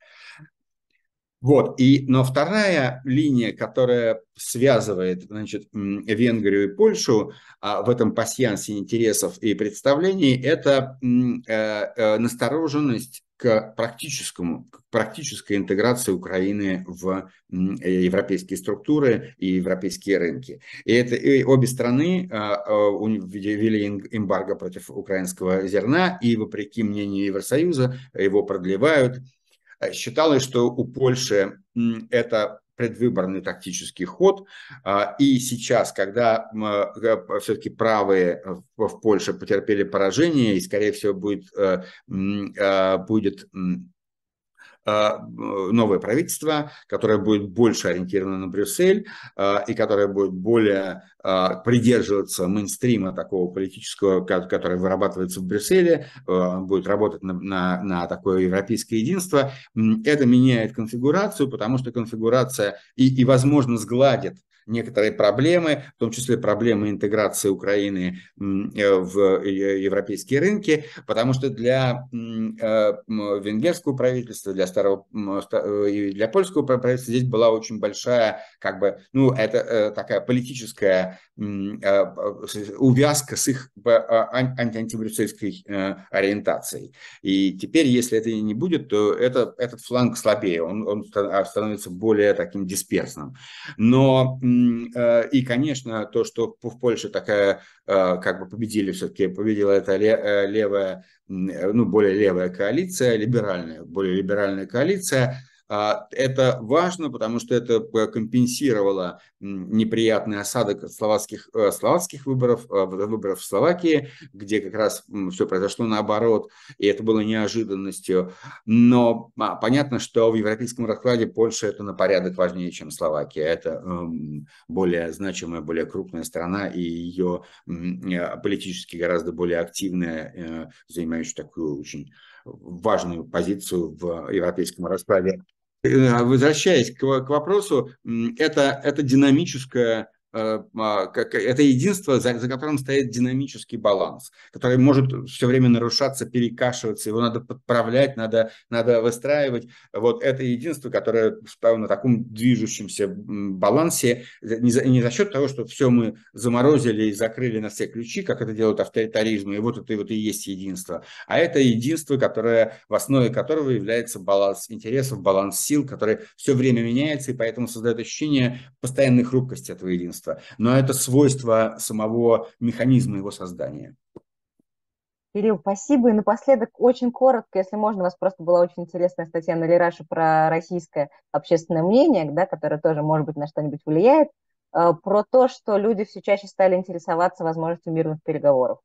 Вот, и, но вторая линия, которая связывает значит, Венгрию и Польшу а, в этом пассиансе интересов и представлений, это э, э, настороженность к практическому, к практической интеграции Украины в европейские структуры и европейские рынки. И, это, и обе страны а, а, ввели эмбарго против украинского зерна, и вопреки мнению Евросоюза его продлевают. Э, считалось, что у Польши это предвыборный тактический ход. А, и сейчас, когда э, все-таки правые в Польше потерпели поражение, и, скорее всего, будет, э, будет а, новое правительство, которое будет больше ориентировано на Брюссель а, и которое будет более а, придерживаться мейнстрима такого политического, который вырабатывается в Брюсселе, будет работать на, на, на такое европейское единство. Это меняет конфигурацию, потому что конфигурация и, и возможно, сгладит некоторые проблемы, в том числе проблемы интеграции Украины э, в европейские рынки, потому что для э, венгерского правительства, для старого э, и для польского правительства здесь была очень большая, как бы, ну, это такая политическая увязка с их антибрюссельской ориентацией. И теперь, если это не будет, то это, этот фланг слабее, он, он становится более таким дисперсным. Но Э, и, конечно, то, что в Польше такая, э, как бы победили все-таки, победила эта э, левая, ну, более левая коалиция, либеральная, более либеральная коалиция, это важно, потому что это э, компенсировало неприятный осадок словацких, э, словацких выборов, э, выборов в Словакии, где как раз все произошло наоборот, и это было неожиданностью. Но а, понятно, что в европейском раскладе Польша это на порядок важнее, чем Словакия. Это эм, более значимая, более крупная страна, и ее политически гораздо более активная, занимающая такую очень важную позицию в европейском раскладе Э, возвращаясь к, к вопросу, это, это динамическая Э, это единство, за, за которым стоит динамический баланс, который может все время нарушаться, перекашиваться, его надо подправлять, надо, надо выстраивать. Вот это единство, которое на таком движущемся балансе, не за, не за счет того, что все мы заморозили и закрыли на все ключи, как это делают авторитаризмы, и вот это вот и есть единство, а это единство, которое, в основе которого является баланс интересов, баланс сил, который все время меняется, и поэтому создает ощущение постоянной хрупкости этого единства единства, но это свойство самого механизма его создания. Кирилл, спасибо. И напоследок, очень коротко, если можно, у вас просто была очень интересная статья на Лираше про российское общественное мнение, да, которое тоже, может быть, на что-нибудь влияет. про то, что люди все чаще стали интересоваться возможностью мирных переговоров.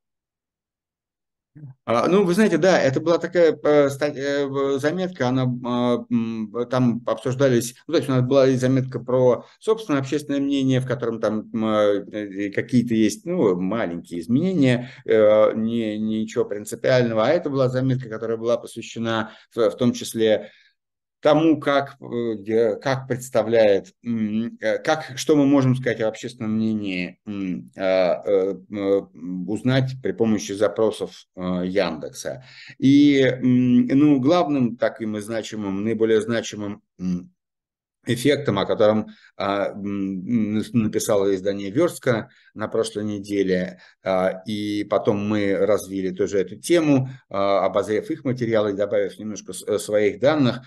А, ну, вы знаете, да, это была такая э, э, заметка, она а, там обсуждались, ну, то есть у нас была и заметка про собственное общественное мнение, в котором там э, какие-то есть, ну, маленькие изменения, не, ничего принципиального, а это была заметка, которая была посвящена в том числе тому, как, э, как представляет, э, как, что мы можем сказать о общественном мнении, э, узнать при помощи запросов Яндекса. И ну, главным, так и мы значимым, наиболее значимым эффектом, о котором а, написало издание Верстка на прошлой неделе, а, и потом мы развили тоже эту тему, а, обозрев их материалы и добавив немножко э, своих данных,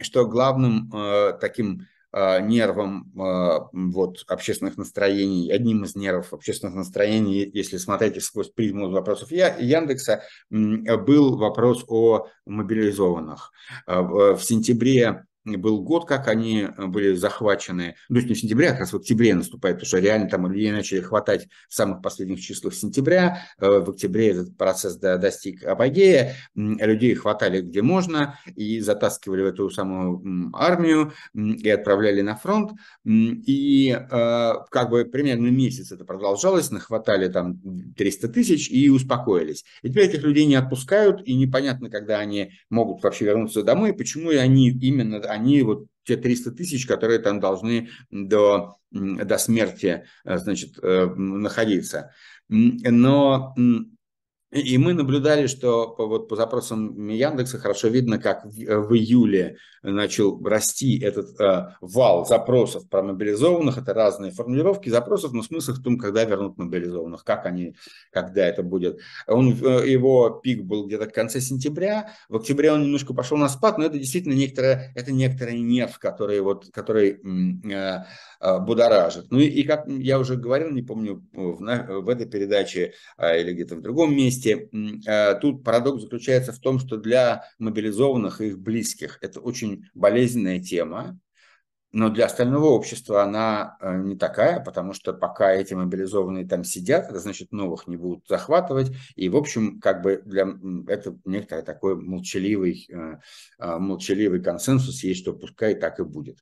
что главным а, таким нервом вот, общественных настроений, одним из нервов общественных настроений, если смотреть сквозь призму вопросов Яндекса, был вопрос о мобилизованных. В сентябре был год, как они э, были захвачены, ну, то есть не в сентябре, а как раз в октябре наступает, потому что реально там людей начали хватать в самых последних числах сентября, э, в октябре этот процесс достиг апогея, людей хватали где можно и затаскивали в эту самую армию и отправляли на фронт, и э, как бы примерно месяц это продолжалось, нахватали там 300 тысяч и успокоились. И теперь этих людей не отпускают, и непонятно, когда они могут вообще вернуться домой, почему они именно они вот те 300 тысяч, которые там должны до, до смерти э, значит, э, находиться. Но и мы наблюдали, что по, вот по запросам Яндекса хорошо видно, как в, в июле начал расти этот э, вал запросов про мобилизованных. Это разные формулировки запросов, но смысл в том, когда вернут мобилизованных, как они, когда это будет. Он, э, его пик был где-то в конце сентября, в октябре он немножко пошел на спад, но это действительно некоторое, это некоторый нерв, который, вот, который э, э, будоражит. Ну и, и как я уже говорил, не помню, в, в этой передаче э, или где-то в другом месте, месте э, тут парадокс заключается в том, что для мобилизованных и их близких это очень болезненная тема, но для остального общества она э, не такая, потому что пока эти мобилизованные там сидят, это значит новых не будут захватывать. И, в общем, как бы для это некоторый такой молчаливый, э, э, молчаливый консенсус есть, что пускай так и будет.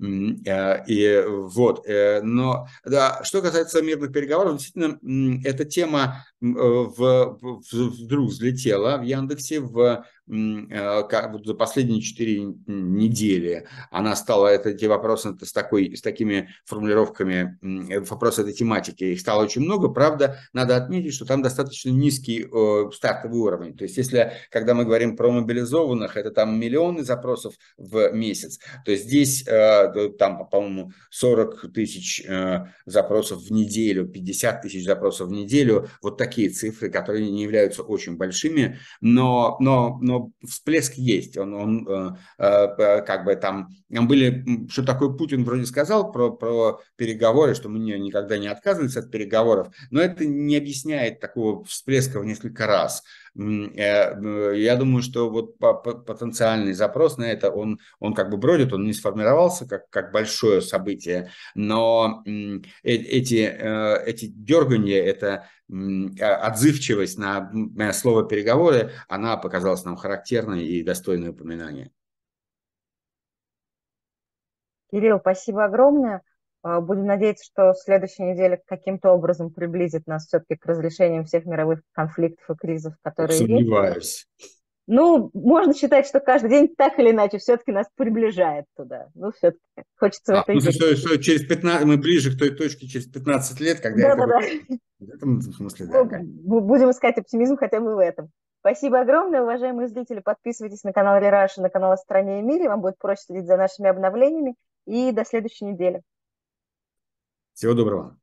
И вот, но да, что касается мирных переговоров, действительно, эта тема в, вдруг взлетела в Яндексе в как, вот за последние четыре недели. Она стала это, эти вопросы с, такой, с такими формулировками, вопросы этой тематики, их стало очень много. Правда, надо отметить, что там достаточно низкий э, стартовый уровень. То есть, если, когда мы говорим про мобилизованных, это там миллионы запросов в месяц, то здесь э, там, по-моему, 40 тысяч э, запросов в неделю, 50 тысяч запросов в неделю, вот такие цифры, которые не являются очень большими, но, но, но всплеск есть. Он, он э, э, как бы там, были что такое Путин вроде сказал про, про переговоры, что мы никогда не отказывались от переговоров, но это не объясняет такого всплеска в несколько раз. Э, я думаю, что вот потенциальный запрос на это, он, он как бы бродит, он не сформировался как, как большое событие, но э, эти, э, эти дергания, эта отзывчивость на слово переговоры, она показалась нам характерной и достойной упоминания. Кирилл, спасибо огромное. А, будем надеяться, что следующая неделя каким-то образом приблизит нас все-таки к разрешениям всех мировых конфликтов и кризисов, которые Сомневаюсь. есть. Ну, можно считать, что каждый день так или иначе все-таки нас приближает туда. Ну, все-таки хочется а, в это ну, что, что через 15, мы ближе к той точке через 15 лет, когда... Да, да, да. В этом смысле, да. Ну, будем искать оптимизм хотя бы в этом. Спасибо огромное, уважаемые зрители. Подписывайтесь на канал Рераши, на канал «О стране и мире». Вам будет проще следить за нашими обновлениями. И до следующей недели. Всего доброго.